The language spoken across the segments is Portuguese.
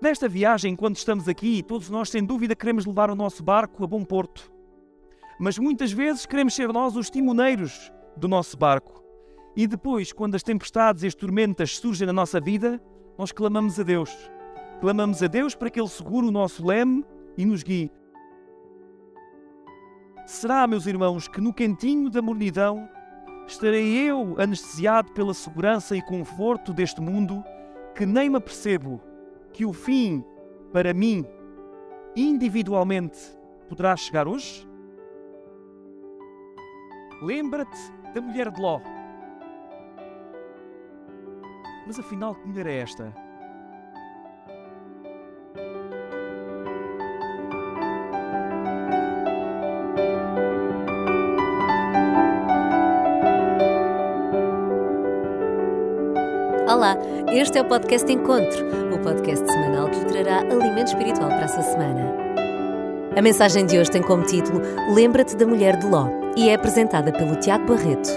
Nesta viagem, enquanto estamos aqui, todos nós, sem dúvida, queremos levar o nosso barco a bom porto. Mas muitas vezes queremos ser nós os timoneiros do nosso barco. E depois, quando as tempestades e as tormentas surgem na nossa vida, nós clamamos a Deus. Clamamos a Deus para que Ele segure o nosso leme e nos guie. Será, meus irmãos, que no cantinho da mornidão estarei eu anestesiado pela segurança e conforto deste mundo que nem me apercebo que o fim, para mim, individualmente, poderá chegar hoje? Lembra-te da mulher de Ló. Mas afinal, que mulher é esta? Olá, este é o podcast Encontro, o podcast semanal que trará alimento espiritual para a sua semana. A mensagem de hoje tem como título Lembra-te da Mulher de Ló e é apresentada pelo Tiago Barreto.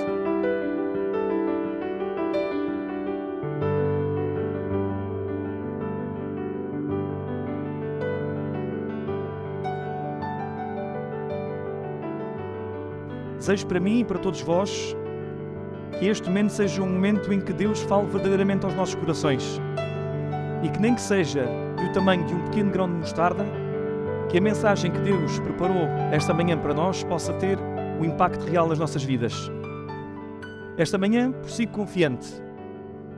Desejo para mim e para todos vós que este momento seja um momento em que Deus fale verdadeiramente aos nossos corações e que nem que seja do tamanho de um pequeno grão de mostarda, que a mensagem que Deus preparou esta manhã para nós possa ter o impacto real nas nossas vidas. Esta manhã prossigo confiante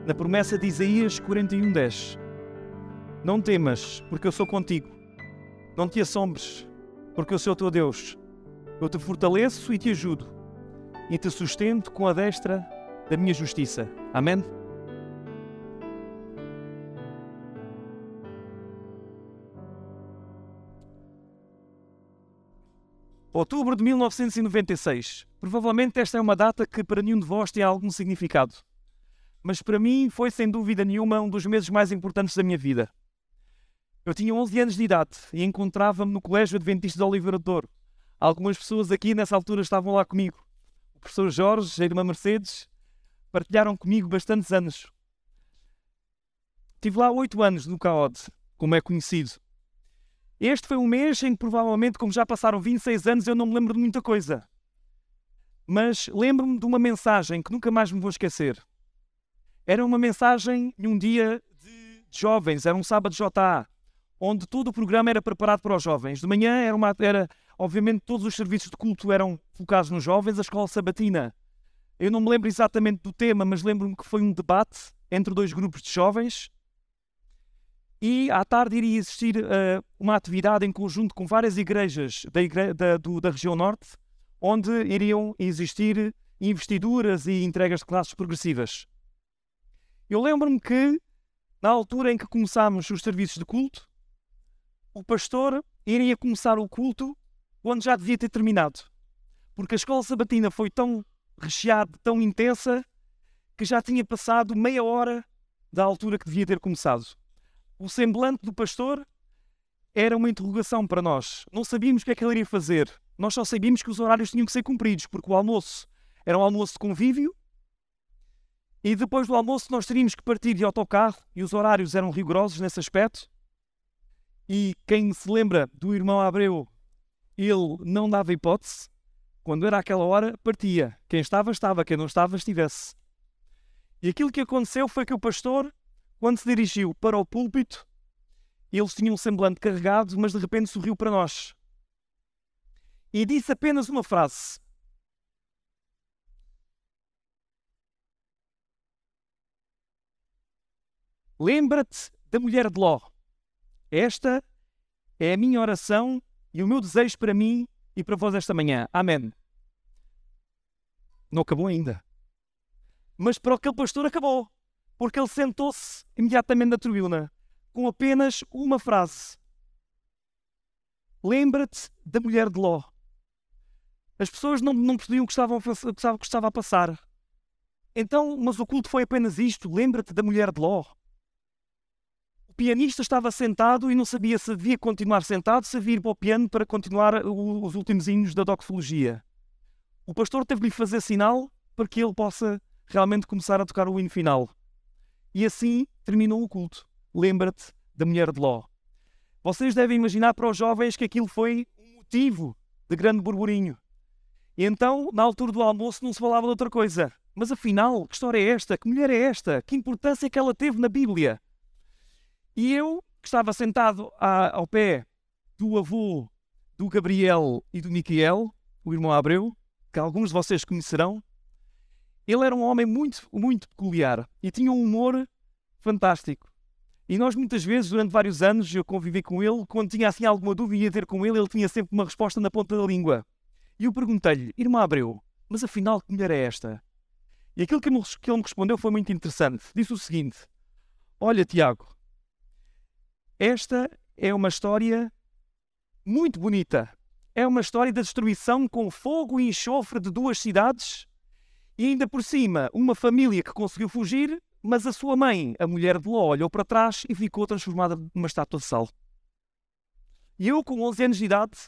na promessa de Isaías 41:10. Não temas, porque eu sou contigo. Não te assombres, porque eu sou o teu Deus. Eu te fortaleço e te ajudo, e te sustento com a destra da minha justiça. Amém? Outubro de 1996. Provavelmente esta é uma data que para nenhum de vós tem algum significado. Mas para mim foi sem dúvida nenhuma um dos meses mais importantes da minha vida. Eu tinha 11 anos de idade e encontrava-me no Colégio Adventista de Oliveira de Douro. Algumas pessoas aqui nessa altura estavam lá comigo. Professor Jorge, a irmã Mercedes, partilharam comigo bastantes anos. Tive lá oito anos no CAOD, como é conhecido. Este foi um mês em que provavelmente, como já passaram 26 anos, eu não me lembro de muita coisa. Mas lembro-me de uma mensagem que nunca mais me vou esquecer. Era uma mensagem em um dia de jovens, era um sábado de JA, onde todo o programa era preparado para os jovens. De manhã era, uma, era obviamente todos os serviços de culto eram focados nos jovens, a escola sabatina. Eu não me lembro exatamente do tema, mas lembro-me que foi um debate entre dois grupos de jovens e à tarde iria existir uh, uma atividade em conjunto com várias igrejas da, igre da, do, da região norte, onde iriam existir investiduras e entregas de classes progressivas. Eu lembro-me que, na altura em que começámos os serviços de culto, o pastor iria começar o culto quando já devia ter terminado. Porque a escola sabatina foi tão recheada, tão intensa, que já tinha passado meia hora da altura que devia ter começado o semblante do pastor era uma interrogação para nós. Não sabíamos o que é que ele iria fazer. Nós só sabíamos que os horários tinham que ser cumpridos, porque o almoço era um almoço de convívio e depois do almoço nós teríamos que partir de autocarro e os horários eram rigorosos nesse aspecto. E quem se lembra do irmão Abreu, ele não dava hipótese. Quando era aquela hora, partia. Quem estava, estava. Quem não estava, estivesse. E aquilo que aconteceu foi que o pastor quando se dirigiu para o púlpito, eles tinham um semblante carregado, mas de repente sorriu para nós. E disse apenas uma frase. Lembra-te da mulher de Ló. Esta é a minha oração e o meu desejo para mim e para vós esta manhã. Amém. Não acabou ainda. Mas para aquele pastor acabou porque ele sentou-se imediatamente na tribuna com apenas uma frase: Lembra-te da mulher de Ló. As pessoas não, não percebiam o que, estavam, o que estava a passar. Então, mas o culto foi apenas isto: lembra-te da mulher de Ló. O pianista estava sentado e não sabia se devia continuar sentado, se devia ir para o piano para continuar os últimos hinos da doxologia. O pastor teve de lhe fazer sinal para que ele possa realmente começar a tocar o hino final. E assim terminou o culto. Lembra-te da mulher de Ló. Vocês devem imaginar para os jovens que aquilo foi um motivo de grande burburinho. E então, na altura do almoço, não se falava de outra coisa. Mas afinal, que história é esta? Que mulher é esta? Que importância é que ela teve na Bíblia? E eu, que estava sentado ao pé do avô do Gabriel e do Miquel, o irmão Abreu, que alguns de vocês conhecerão, ele era um homem muito, muito peculiar e tinha um humor fantástico. E nós muitas vezes, durante vários anos, eu convivi com ele, quando tinha assim alguma dúvida ia ter com ele, ele tinha sempre uma resposta na ponta da língua. E eu perguntei-lhe, irmão Abreu, mas afinal que mulher é esta? E aquilo que ele me respondeu foi muito interessante. Disse o seguinte: Olha, Tiago, esta é uma história muito bonita. É uma história da destruição com fogo e enxofre de duas cidades e ainda por cima uma família que conseguiu fugir, mas a sua mãe, a mulher de Ló, olhou para trás e ficou transformada numa estátua de sal. E eu, com 11 anos de idade,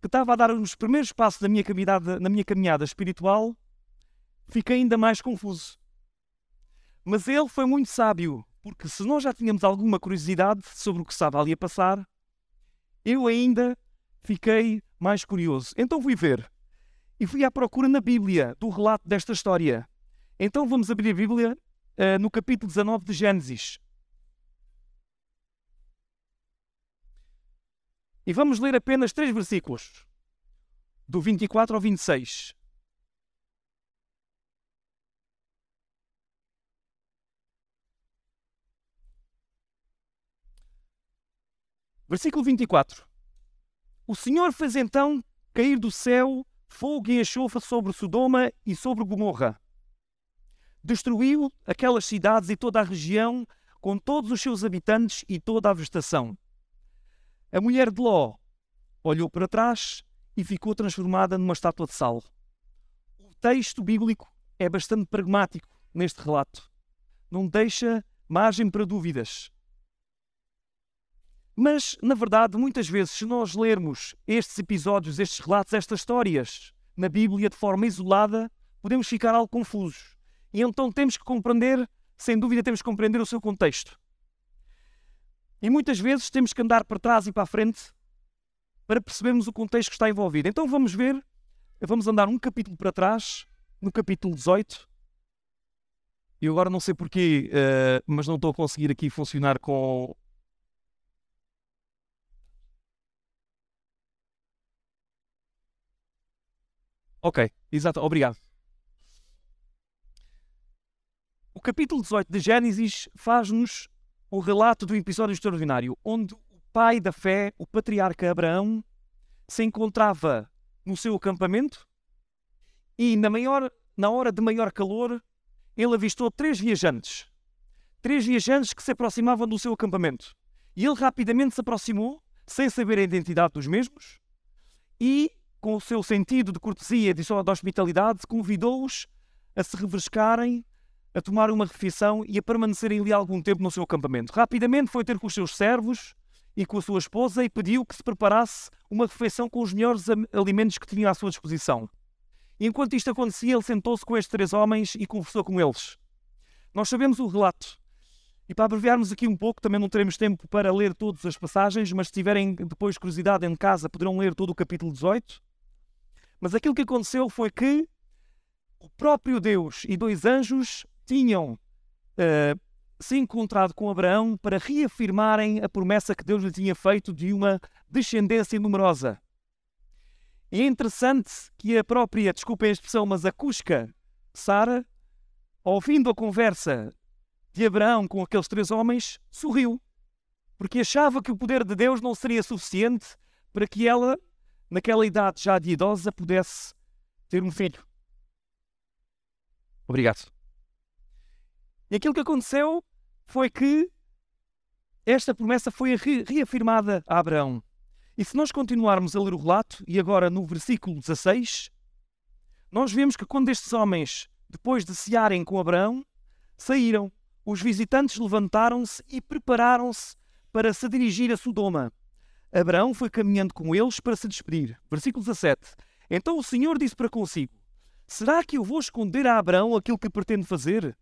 que estava a dar os primeiros passos na minha caminhada, na minha caminhada espiritual, fiquei ainda mais confuso. Mas ele foi muito sábio, porque se nós já tínhamos alguma curiosidade sobre o que estava ali a passar, eu ainda fiquei mais curioso. Então fui ver e fui à procura na Bíblia do relato desta história. Então vamos abrir a Bíblia uh, no capítulo 19 de Gênesis. E vamos ler apenas três versículos, do 24 ao 26. Versículo 24. O Senhor fez então cair do céu fogo e enxofre sobre Sodoma e sobre Gomorra. Destruiu aquelas cidades e toda a região, com todos os seus habitantes e toda a vegetação. A mulher de Ló olhou para trás e ficou transformada numa estátua de sal. O texto bíblico é bastante pragmático neste relato. Não deixa margem para dúvidas. Mas, na verdade, muitas vezes, se nós lermos estes episódios, estes relatos, estas histórias na Bíblia de forma isolada, podemos ficar algo confusos. E então temos que compreender, sem dúvida, temos que compreender o seu contexto. E muitas vezes temos que andar para trás e para a frente para percebermos o contexto que está envolvido. Então vamos ver, vamos andar um capítulo para trás, no capítulo 18. E agora não sei porquê, uh, mas não estou a conseguir aqui funcionar com Ok, exato, obrigado. O capítulo 18 de Gênesis faz-nos o relato do episódio extraordinário, onde o pai da fé, o patriarca Abraão, se encontrava no seu acampamento e na, maior, na hora de maior calor ele avistou três viajantes. Três viajantes que se aproximavam do seu acampamento. E ele rapidamente se aproximou, sem saber a identidade dos mesmos, e com o seu sentido de cortesia e de hospitalidade, convidou-os a se refrescarem, a tomar uma refeição e a permanecerem ali algum tempo no seu acampamento. Rapidamente foi ter com os seus servos e com a sua esposa e pediu que se preparasse uma refeição com os melhores alimentos que tinha à sua disposição. Enquanto isto acontecia, ele sentou-se com estes três homens e conversou com eles. Nós sabemos o relato. E para abreviarmos aqui um pouco, também não teremos tempo para ler todas as passagens, mas se tiverem depois curiosidade em casa, poderão ler todo o capítulo 18. Mas aquilo que aconteceu foi que o próprio Deus e dois anjos tinham uh, se encontrado com Abraão para reafirmarem a promessa que Deus lhe tinha feito de uma descendência numerosa. E é interessante que a própria, desculpem a expressão, mas a Cusca, Sara, ouvindo a conversa de Abraão com aqueles três homens, sorriu, porque achava que o poder de Deus não seria suficiente para que ela naquela idade já de idosa, pudesse ter um filho. Obrigado. E aquilo que aconteceu foi que esta promessa foi reafirmada a Abraão. E se nós continuarmos a ler o relato, e agora no versículo 16, nós vemos que quando estes homens, depois de cearem com Abraão, saíram, os visitantes levantaram-se e prepararam-se para se dirigir a Sodoma. Abraão foi caminhando com eles para se despedir. Versículo 17. Então o Senhor disse para consigo: Será que eu vou esconder a Abraão aquilo que pretendo fazer?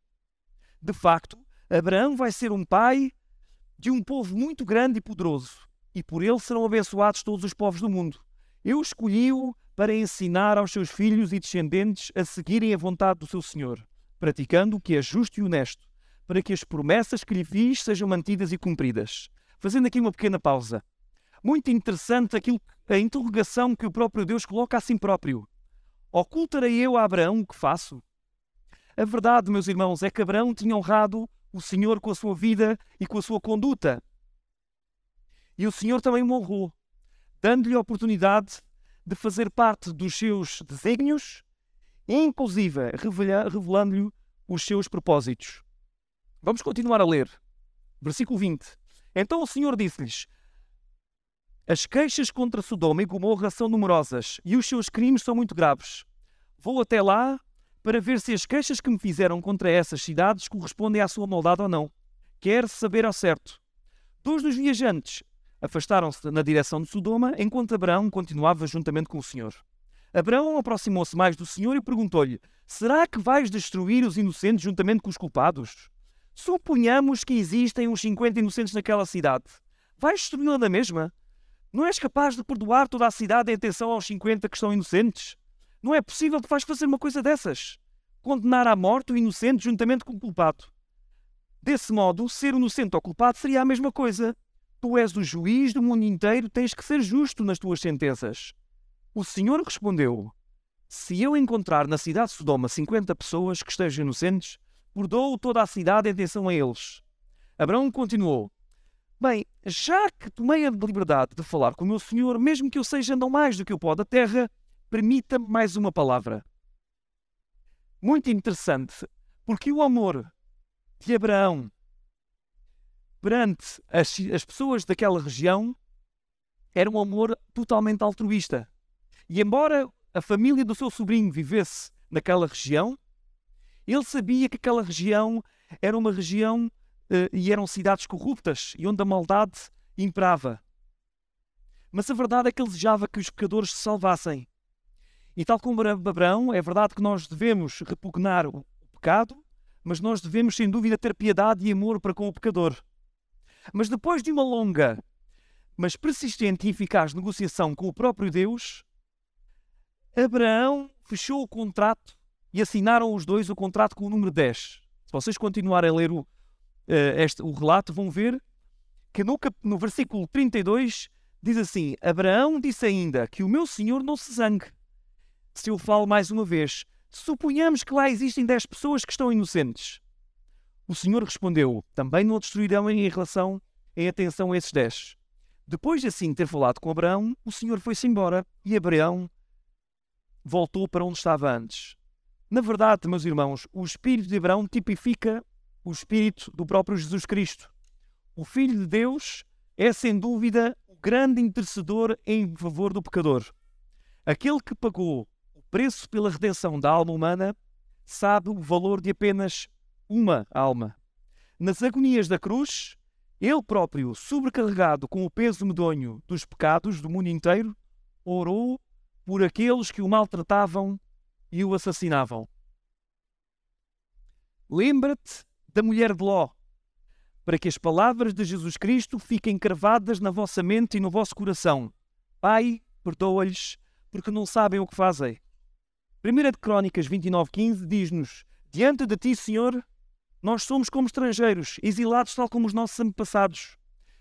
De facto, Abraão vai ser um pai de um povo muito grande e poderoso, e por ele serão abençoados todos os povos do mundo. Eu escolhi-o para ensinar aos seus filhos e descendentes a seguirem a vontade do seu Senhor, praticando o que é justo e honesto, para que as promessas que lhe fiz sejam mantidas e cumpridas. Fazendo aqui uma pequena pausa. Muito interessante aquilo, a interrogação que o próprio Deus coloca a si próprio. Ocultarei eu a Abraão o que faço? A verdade, meus irmãos, é que Abraão tinha honrado o Senhor com a sua vida e com a sua conduta. E o Senhor também o honrou, dando-lhe a oportunidade de fazer parte dos seus desígnios inclusive, revelando-lhe os seus propósitos. Vamos continuar a ler. Versículo 20. Então o Senhor disse-lhes: As queixas contra Sodoma e Gomorra são numerosas e os seus crimes são muito graves. Vou até lá para ver se as queixas que me fizeram contra essas cidades correspondem à sua maldade ou não. Quer saber ao certo. Dois dos viajantes afastaram-se na direção de Sodoma, enquanto Abraão continuava juntamente com o Senhor. Abraão aproximou-se mais do Senhor e perguntou-lhe: Será que vais destruir os inocentes juntamente com os culpados? Suponhamos que existem uns 50 inocentes naquela cidade. Vais destruí-la da mesma? Não és capaz de perdoar toda a cidade em atenção aos 50 que estão inocentes? Não é possível que vais fazer uma coisa dessas. Condenar à morte o inocente juntamente com o culpado. Desse modo, ser inocente ou culpado seria a mesma coisa. Tu és o juiz do mundo inteiro, tens que ser justo nas tuas sentenças. O Senhor respondeu: Se eu encontrar na cidade de Sodoma 50 pessoas que estejam inocentes, perdoo toda a cidade em atenção a eles. Abraão continuou: Bem, já que tomei a liberdade de falar com o meu Senhor, mesmo que eu seja não mais do que o pó da terra, permita-me mais uma palavra. Muito interessante, porque o amor de Abraão perante as, as pessoas daquela região era um amor totalmente altruísta. E embora a família do seu sobrinho vivesse naquela região, ele sabia que aquela região era uma região e eram cidades corruptas e onde a maldade imperava. Mas a verdade é que ele desejava que os pecadores se salvassem. E tal como Abraão, é verdade que nós devemos repugnar o pecado, mas nós devemos, sem dúvida, ter piedade e amor para com o pecador. Mas depois de uma longa, mas persistente e eficaz negociação com o próprio Deus, Abraão fechou o contrato e assinaram os dois o contrato com o número 10. Se vocês continuarem a ler o, este, o relato, vão ver que no, no versículo 32 diz assim: Abraão disse ainda que o meu senhor não se zangue. Se eu falo mais uma vez, suponhamos que lá existem 10 pessoas que estão inocentes. O Senhor respondeu: Também não destruirão em relação, em atenção a esses dez. Depois de assim ter falado com Abraão, o Senhor foi-se embora e Abraão voltou para onde estava antes. Na verdade, meus irmãos, o espírito de Abraão tipifica o espírito do próprio Jesus Cristo. O Filho de Deus é, sem dúvida, o grande intercedor em favor do pecador. Aquele que pagou o preço pela redenção da alma humana sabe o valor de apenas uma alma. Nas agonias da cruz, ele próprio, sobrecarregado com o peso medonho dos pecados do mundo inteiro, orou por aqueles que o maltratavam e o assassinavam. Lembra-te da mulher de Ló, para que as palavras de Jesus Cristo fiquem cravadas na vossa mente e no vosso coração. Pai, perdoa-lhes, porque não sabem o que fazem. 1 de Crónicas 29.15 diz-nos, Diante de ti, Senhor, nós somos como estrangeiros, exilados tal como os nossos antepassados.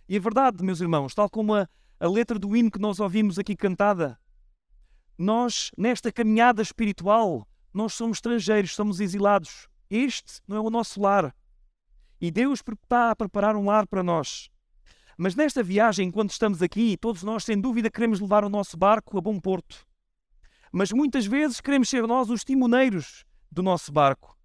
E a verdade, meus irmãos, tal como a, a letra do hino que nós ouvimos aqui cantada, nós, nesta caminhada espiritual, nós somos estrangeiros, somos exilados. Este não é o nosso lar. E Deus está a preparar um lar para nós. Mas nesta viagem, enquanto estamos aqui, todos nós, sem dúvida, queremos levar o nosso barco a bom porto. Mas muitas vezes queremos ser nós os timoneiros do nosso barco.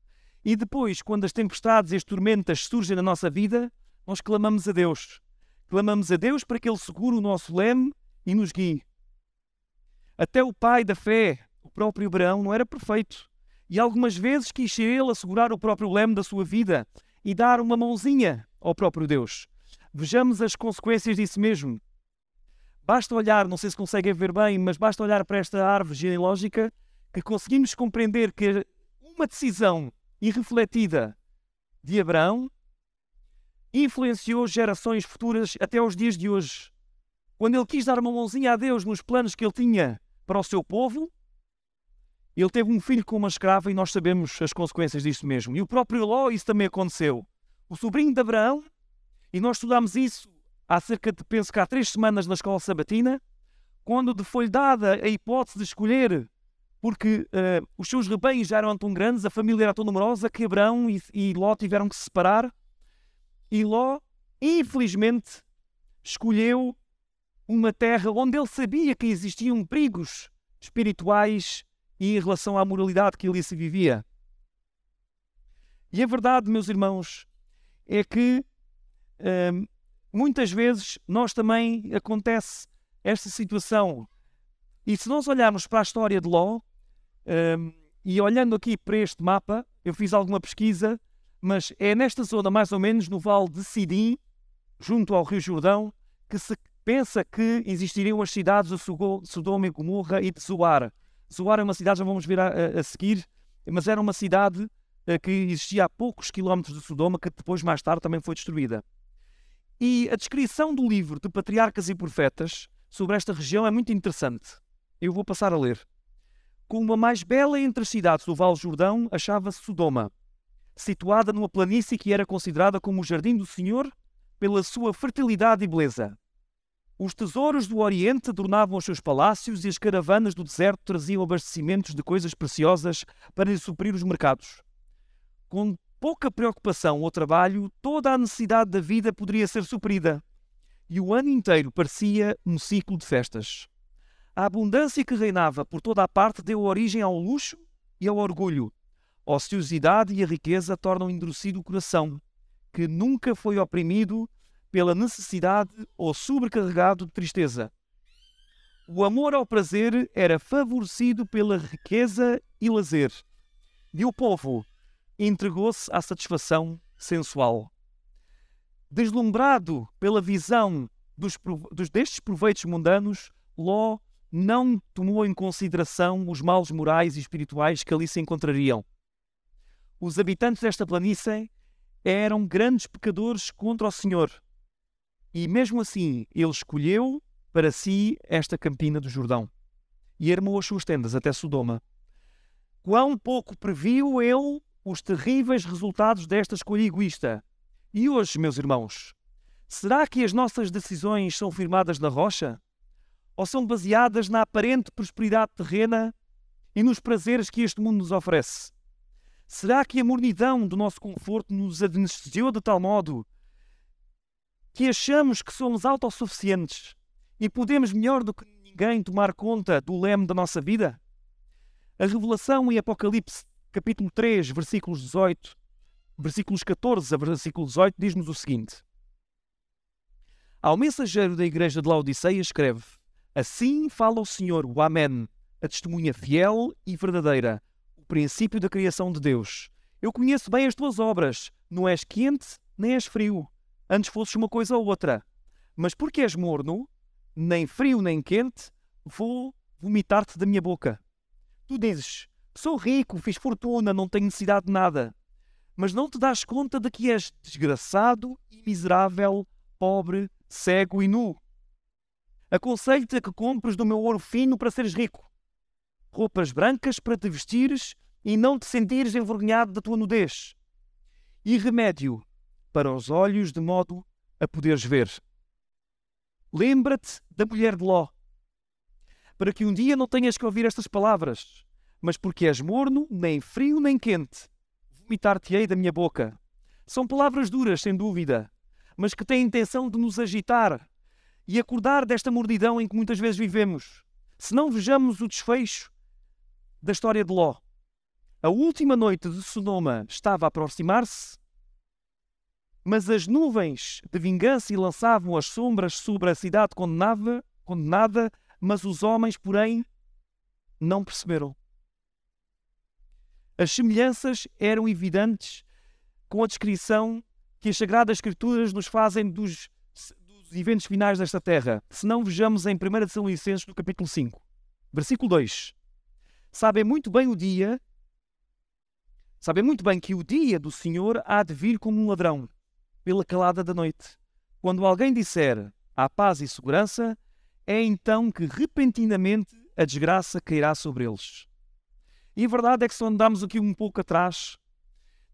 E depois, quando as tempestades e as tormentas surgem na nossa vida, nós clamamos a Deus. Clamamos a Deus para que Ele segure o nosso leme e nos guie. Até o pai da fé, o próprio Abraão, não era perfeito. E algumas vezes quis ser ele a segurar o próprio leme da sua vida e dar uma mãozinha ao próprio Deus. Vejamos as consequências disso mesmo. Basta olhar, não sei se conseguem ver bem, mas basta olhar para esta árvore genealógica que conseguimos compreender que uma decisão irrefletida de Abraão influenciou gerações futuras até aos dias de hoje. Quando ele quis dar uma mãozinha a Deus nos planos que ele tinha para o seu povo, ele teve um filho com uma escrava e nós sabemos as consequências disso mesmo. E o próprio Ló, isso também aconteceu. O sobrinho de Abraão, e nós estudámos isso há cerca de, penso que há três semanas na escola sabatina, quando foi dada a hipótese de escolher, porque uh, os seus rebanhos já eram tão grandes, a família era tão numerosa, que Abraão e, e Ló tiveram que se separar. E Ló, infelizmente, escolheu uma terra onde ele sabia que existiam perigos espirituais e em relação à moralidade que ali se vivia. E a verdade, meus irmãos, é que hum, muitas vezes nós também acontece esta situação. E se nós olharmos para a história de Ló, hum, e olhando aqui para este mapa, eu fiz alguma pesquisa, mas é nesta zona, mais ou menos, no vale de Sidim, junto ao Rio Jordão, que se pensa que existiriam as cidades de Sodoma e Gomorra e de Zoar. Zoar é uma cidade, já vamos ver a, a, a seguir, mas era uma cidade a, que existia a poucos quilómetros de Sodoma, que depois, mais tarde, também foi destruída. E a descrição do livro de Patriarcas e Profetas sobre esta região é muito interessante. Eu vou passar a ler. Como a mais bela entre as cidades do Vale Jordão, achava-se Sodoma, situada numa planície que era considerada como o Jardim do Senhor pela sua fertilidade e beleza. Os tesouros do Oriente adornavam os seus palácios e as caravanas do deserto traziam abastecimentos de coisas preciosas para lhe suprir os mercados. Com pouca preocupação ou trabalho, toda a necessidade da vida poderia ser suprida. E o ano inteiro parecia um ciclo de festas. A abundância que reinava por toda a parte deu origem ao luxo e ao orgulho. A ociosidade e a riqueza tornam endurecido o coração, que nunca foi oprimido pela necessidade ou sobrecarregado de tristeza. O amor ao prazer era favorecido pela riqueza e lazer. E o povo entregou-se à satisfação sensual. Deslumbrado pela visão dos, dos, destes proveitos mundanos, Ló não tomou em consideração os males morais e espirituais que ali se encontrariam. Os habitantes desta planície eram grandes pecadores contra o Senhor e mesmo assim, ele escolheu para si esta campina do Jordão e armou as suas tendas até Sodoma. Quão pouco previu ele os terríveis resultados desta escolha egoísta. E hoje, meus irmãos, será que as nossas decisões são firmadas na rocha? Ou são baseadas na aparente prosperidade terrena e nos prazeres que este mundo nos oferece? Será que a mornidão do nosso conforto nos anestesiou de tal modo que achamos que somos autossuficientes e podemos melhor do que ninguém tomar conta do leme da nossa vida? A revelação em Apocalipse, capítulo 3, versículos 18, versículos 14 a versículo 18, diz-nos o seguinte: Ao mensageiro da igreja de Laodiceia escreve: Assim fala o Senhor, o Amém, a testemunha fiel e verdadeira, o princípio da criação de Deus. Eu conheço bem as tuas obras, não és quente nem és frio antes fosses uma coisa ou outra. Mas porque és morno, nem frio nem quente, vou vomitar-te da minha boca. Tu dizes: Sou rico, fiz fortuna, não tenho necessidade de nada. Mas não te das conta de que és desgraçado e miserável, pobre, cego e nu. Aconselho-te a que compres do meu ouro fino para seres rico, roupas brancas para te vestires e não te sentires envergonhado da tua nudez, e remédio para os olhos de modo a poderes ver. Lembra-te da mulher de Ló, para que um dia não tenhas que ouvir estas palavras, mas porque és morno, nem frio nem quente, vomitar-te-ei da minha boca. São palavras duras, sem dúvida, mas que têm a intenção de nos agitar e acordar desta mordidão em que muitas vezes vivemos. Se não vejamos o desfecho da história de Ló. A última noite de Sodoma estava a aproximar-se mas as nuvens de vingança lançavam as sombras sobre a cidade condenada, condenada, mas os homens, porém, não perceberam. As semelhanças eram evidentes com a descrição que as Sagradas Escrituras nos fazem dos, dos eventos finais desta terra. Se não vejamos em 1 Tessalonicenses, no capítulo 5, versículo 2. Sabem muito bem o dia, sabem muito bem que o dia do Senhor há de vir como um ladrão. Pela calada da noite. Quando alguém disser há paz e segurança, é então que repentinamente a desgraça cairá sobre eles. E a verdade é que se andamos aqui um pouco atrás,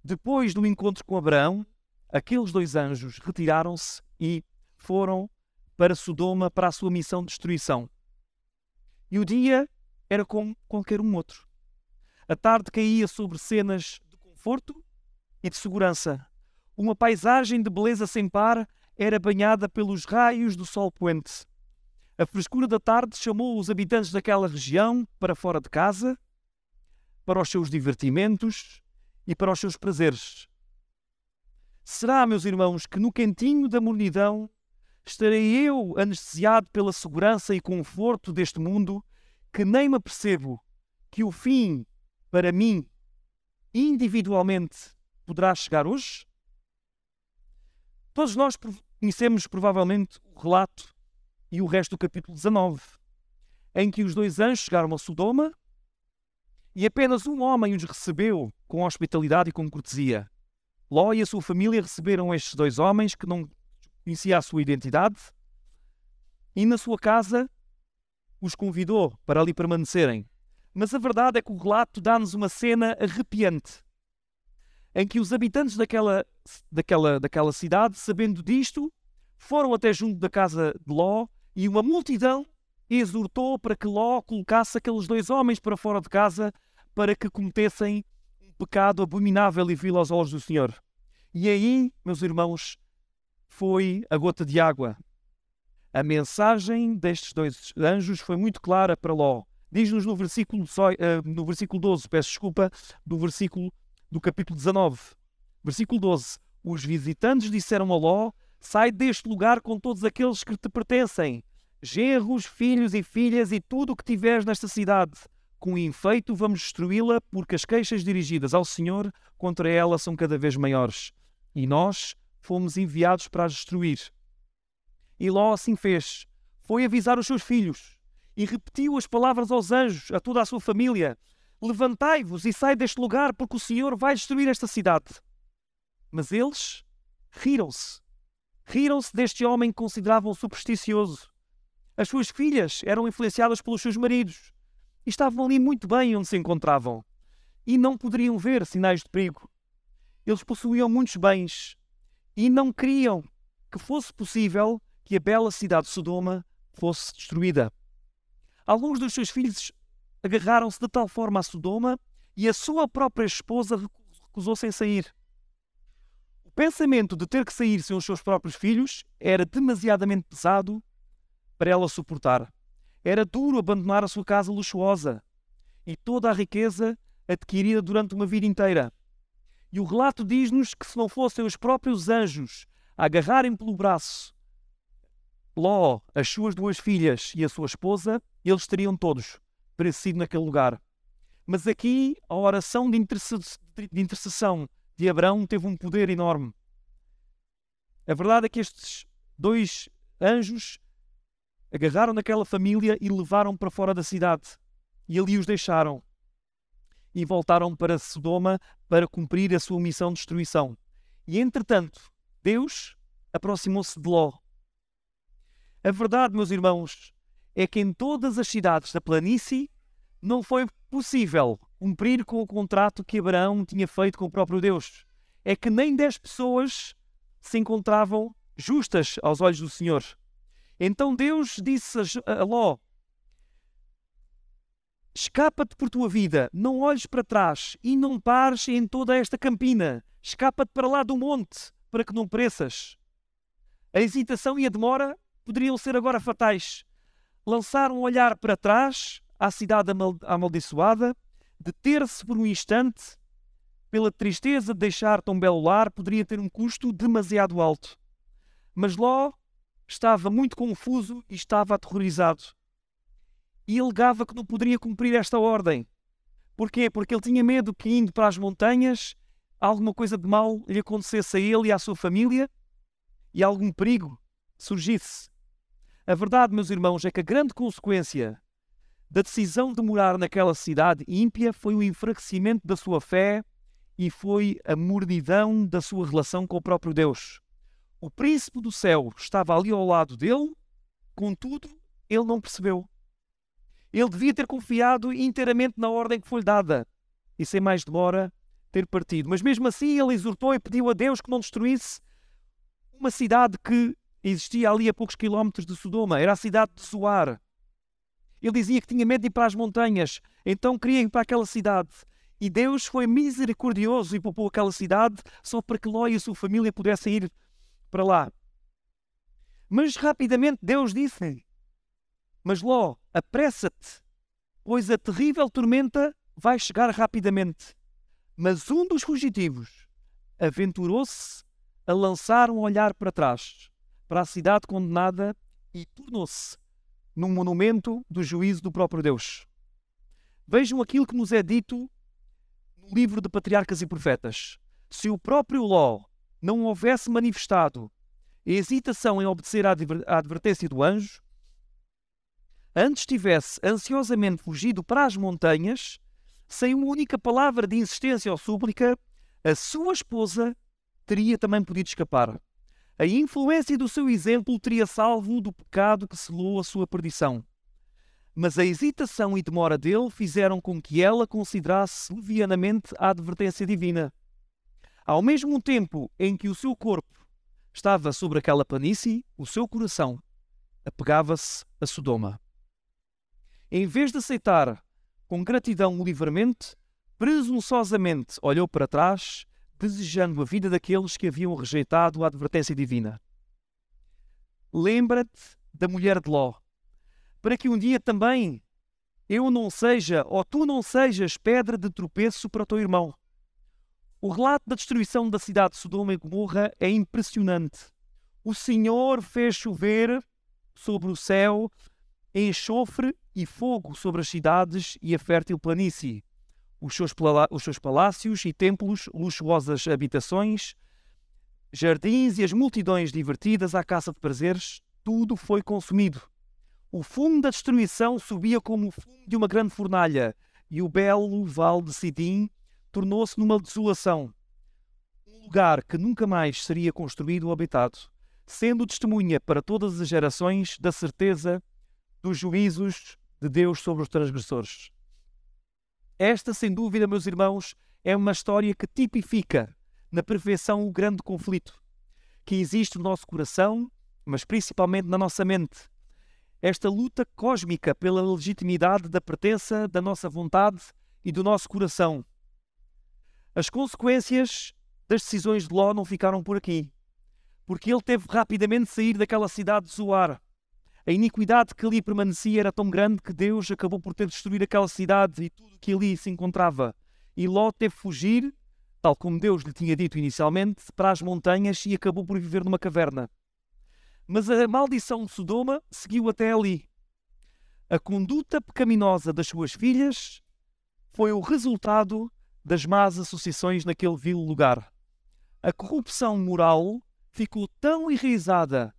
depois do encontro com Abraão, aqueles dois anjos retiraram-se e foram para Sodoma para a sua missão de destruição. E o dia era como qualquer um outro. A tarde caía sobre cenas de conforto e de segurança. Uma paisagem de beleza sem par era banhada pelos raios do sol poente. A frescura da tarde chamou os habitantes daquela região para fora de casa, para os seus divertimentos e para os seus prazeres. Será, meus irmãos, que no cantinho da mornidão estarei eu anestesiado pela segurança e conforto deste mundo, que nem me percebo que o fim, para mim, individualmente, poderá chegar hoje? Todos nós conhecemos provavelmente o relato e o resto do capítulo 19, em que os dois anjos chegaram a Sodoma e apenas um homem os recebeu com hospitalidade e com cortesia. Ló e a sua família receberam estes dois homens que não conhecia a sua identidade e na sua casa os convidou para ali permanecerem. Mas a verdade é que o relato dá-nos uma cena arrepiante em que os habitantes daquela, daquela, daquela cidade, sabendo disto, foram até junto da casa de Ló e uma multidão exortou para que Ló colocasse aqueles dois homens para fora de casa para que cometessem pecado abominável e vil aos olhos do Senhor. E aí, meus irmãos, foi a gota de água. A mensagem destes dois anjos foi muito clara para Ló. Diz-nos no versículo, eh, no versículo 12, peço desculpa, do versículo do capítulo 19. Versículo 12. Os visitantes disseram a Ló: Sai deste lugar com todos aqueles que te pertencem, genros, filhos e filhas e tudo o que tiveres nesta cidade com efeito vamos destruí-la, porque as queixas dirigidas ao Senhor contra ela são cada vez maiores. E nós fomos enviados para as destruir. E Ló assim fez. Foi avisar os seus filhos e repetiu as palavras aos anjos, a toda a sua família: Levantai-vos e sai deste lugar, porque o Senhor vai destruir esta cidade. Mas eles riram-se. Riram-se deste homem que consideravam supersticioso. As suas filhas eram influenciadas pelos seus maridos e estavam ali muito bem onde se encontravam e não poderiam ver sinais de perigo. Eles possuíam muitos bens e não queriam que fosse possível que a bela cidade de Sodoma fosse destruída. Alguns dos seus filhos agarraram-se de tal forma a Sodoma e a sua própria esposa recusou-se em sair. O pensamento de ter que sair sem os seus próprios filhos era demasiadamente pesado para ela suportar. Era duro abandonar a sua casa luxuosa e toda a riqueza adquirida durante uma vida inteira. E o relato diz-nos que se não fossem os próprios anjos a agarrarem pelo braço Ló, as suas duas filhas e a sua esposa, eles teriam todos perecido naquele lugar. Mas aqui a oração de, de intercessão de Abraão teve um poder enorme. A verdade é que estes dois anjos agarraram naquela família e levaram para fora da cidade. E ali os deixaram. E voltaram para Sodoma para cumprir a sua missão de destruição. E entretanto, Deus aproximou-se de Ló. A verdade, meus irmãos, é que em todas as cidades da planície não foi possível cumprir com o contrato que Abraão tinha feito com o próprio Deus. É que nem dez pessoas se encontravam justas aos olhos do Senhor. Então Deus disse a Ló: Escapa-te por tua vida, não olhes para trás e não pares em toda esta campina. Escapa-te para lá do monte, para que não pereças. A hesitação e a demora poderiam ser agora fatais. Lançar um olhar para trás à cidade amaldiçoada, deter-se por um instante, pela tristeza de deixar tão belo lar, poderia ter um custo demasiado alto. Mas Ló estava muito confuso e estava aterrorizado. E alegava que não poderia cumprir esta ordem. Porquê? Porque ele tinha medo que, indo para as montanhas, alguma coisa de mal lhe acontecesse a ele e à sua família e algum perigo surgisse. A verdade, meus irmãos, é que a grande consequência da decisão de morar naquela cidade ímpia foi o enfraquecimento da sua fé e foi a mordidão da sua relação com o próprio Deus. O príncipe do céu estava ali ao lado dele, contudo, ele não percebeu. Ele devia ter confiado inteiramente na ordem que foi-lhe dada e, sem mais demora, ter partido. Mas mesmo assim, ele exortou e pediu a Deus que não destruísse uma cidade que existia ali a poucos quilómetros de Sodoma. Era a cidade de Zoar. Ele dizia que tinha medo de ir para as montanhas, então queria ir para aquela cidade. E Deus foi misericordioso e poupou aquela cidade só para que Ló e a sua família pudessem ir para lá. Mas rapidamente Deus disse: Mas Ló, apressa-te, pois a terrível tormenta vai chegar rapidamente. Mas um dos fugitivos aventurou-se a lançar um olhar para trás, para a cidade condenada, e tornou-se num monumento do juízo do próprio Deus. Vejam aquilo que nos é dito no livro de Patriarcas e Profetas. Se o próprio Ló não houvesse manifestado hesitação em obedecer à advertência do anjo, antes tivesse ansiosamente fugido para as montanhas, sem uma única palavra de insistência ou súplica, a sua esposa teria também podido escapar. A influência do seu exemplo teria salvo do pecado que selou a sua perdição mas a hesitação e demora dele fizeram com que ela considerasse levianamente a advertência divina. Ao mesmo tempo em que o seu corpo estava sobre aquela planície, o seu coração apegava-se a Sodoma. Em vez de aceitar com gratidão o livramento, presunçosamente olhou para trás, desejando a vida daqueles que haviam rejeitado a advertência divina. Lembra-te da mulher de Ló, para que um dia também eu não seja, ou tu não sejas, pedra de tropeço para o teu irmão. O relato da destruição da cidade de Sodoma e Gomorra é impressionante. O Senhor fez chover sobre o céu enxofre e fogo sobre as cidades e a fértil planície. Os seus, os seus palácios e templos, luxuosas habitações, jardins e as multidões divertidas à caça de prazeres, tudo foi consumido. O fumo da destruição subia como o fumo de uma grande fornalha, e o belo vale de Sidim tornou-se numa desolação. Um lugar que nunca mais seria construído ou habitado, sendo testemunha para todas as gerações da certeza dos juízos de Deus sobre os transgressores. Esta, sem dúvida, meus irmãos, é uma história que tipifica na perfeição o grande conflito que existe no nosso coração, mas principalmente na nossa mente, esta luta cósmica pela legitimidade da pertença da nossa vontade e do nosso coração. As consequências das decisões de Ló não ficaram por aqui, porque ele teve rapidamente de sair daquela cidade de Zoar. A iniquidade que ali permanecia era tão grande que Deus acabou por ter de destruir aquela cidade e tudo que ali se encontrava. E Ló teve de fugir, tal como Deus lhe tinha dito inicialmente, para as montanhas e acabou por viver numa caverna. Mas a maldição de Sodoma seguiu até ali. A conduta pecaminosa das suas filhas foi o resultado das más associações naquele vil lugar. A corrupção moral ficou tão enraizada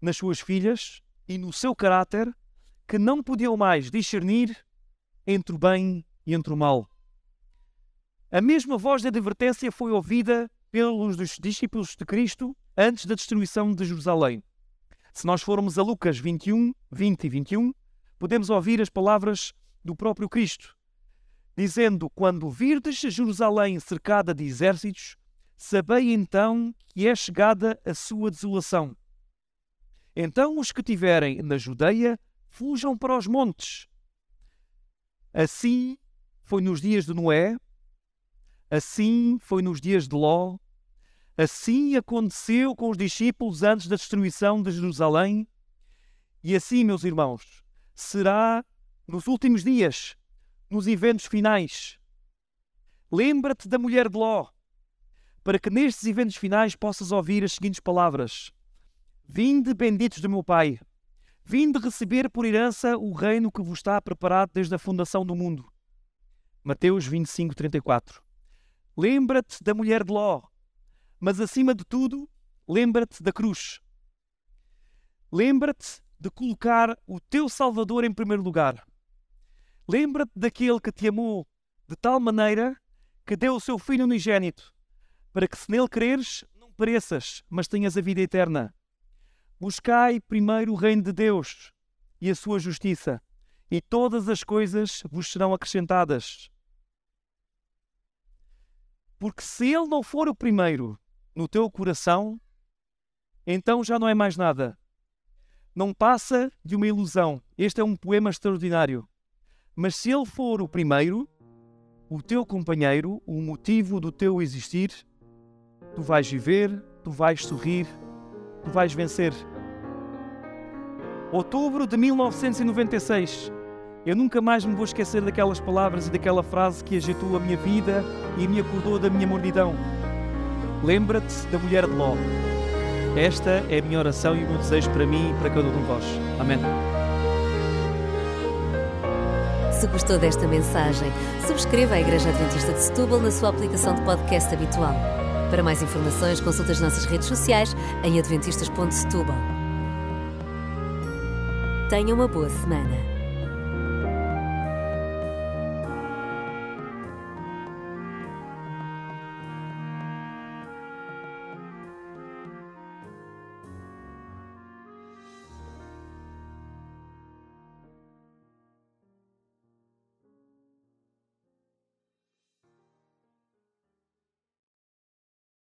nas suas filhas e no seu caráter que não podiam mais discernir entre o bem e entre o mal. A mesma voz de advertência foi ouvida pelos discípulos de Cristo antes da destruição de Jerusalém. Se nós formos a Lucas 21, 20 e 21, podemos ouvir as palavras do próprio Cristo, dizendo: Quando virdes Jerusalém cercada de exércitos, sabei então que é chegada a sua desolação. Então os que tiverem na Judeia fujam para os montes. Assim foi nos dias de Noé, assim foi nos dias de Ló, Assim aconteceu com os discípulos antes da destruição de Jerusalém. E assim, meus irmãos, será nos últimos dias, nos eventos finais. Lembra-te da mulher de Ló, para que nestes eventos finais possas ouvir as seguintes palavras: Vinde, benditos do meu Pai, vinde receber por herança o reino que vos está preparado desde a fundação do mundo. Mateus 25, 34. Lembra-te da mulher de Ló, mas acima de tudo, lembra-te da cruz. Lembra-te de colocar o teu Salvador em primeiro lugar. Lembra-te daquele que te amou de tal maneira que deu o seu Filho unigênito, para que se nele creres, não pereças, mas tenhas a vida eterna. Buscai primeiro o reino de Deus e a sua justiça, e todas as coisas vos serão acrescentadas. Porque se Ele não for o primeiro no teu coração, então já não é mais nada. Não passa de uma ilusão. Este é um poema extraordinário. Mas se ele for o primeiro, o teu companheiro, o motivo do teu existir, tu vais viver, tu vais sorrir, vais vencer. Outubro de 1996. Eu nunca mais me vou esquecer daquelas palavras e daquela frase que agitou a minha vida e me acordou da minha mornidão. Lembra-te da mulher de Ló. Esta é a minha oração e o meu desejo para mim e para cada um de vós. Amém. Se gostou desta mensagem, subscreva a Igreja Adventista de Setúbal na sua aplicação de podcast habitual. Para mais informações, consulte as nossas redes sociais em adventistas.setúbal. Tenha uma boa semana.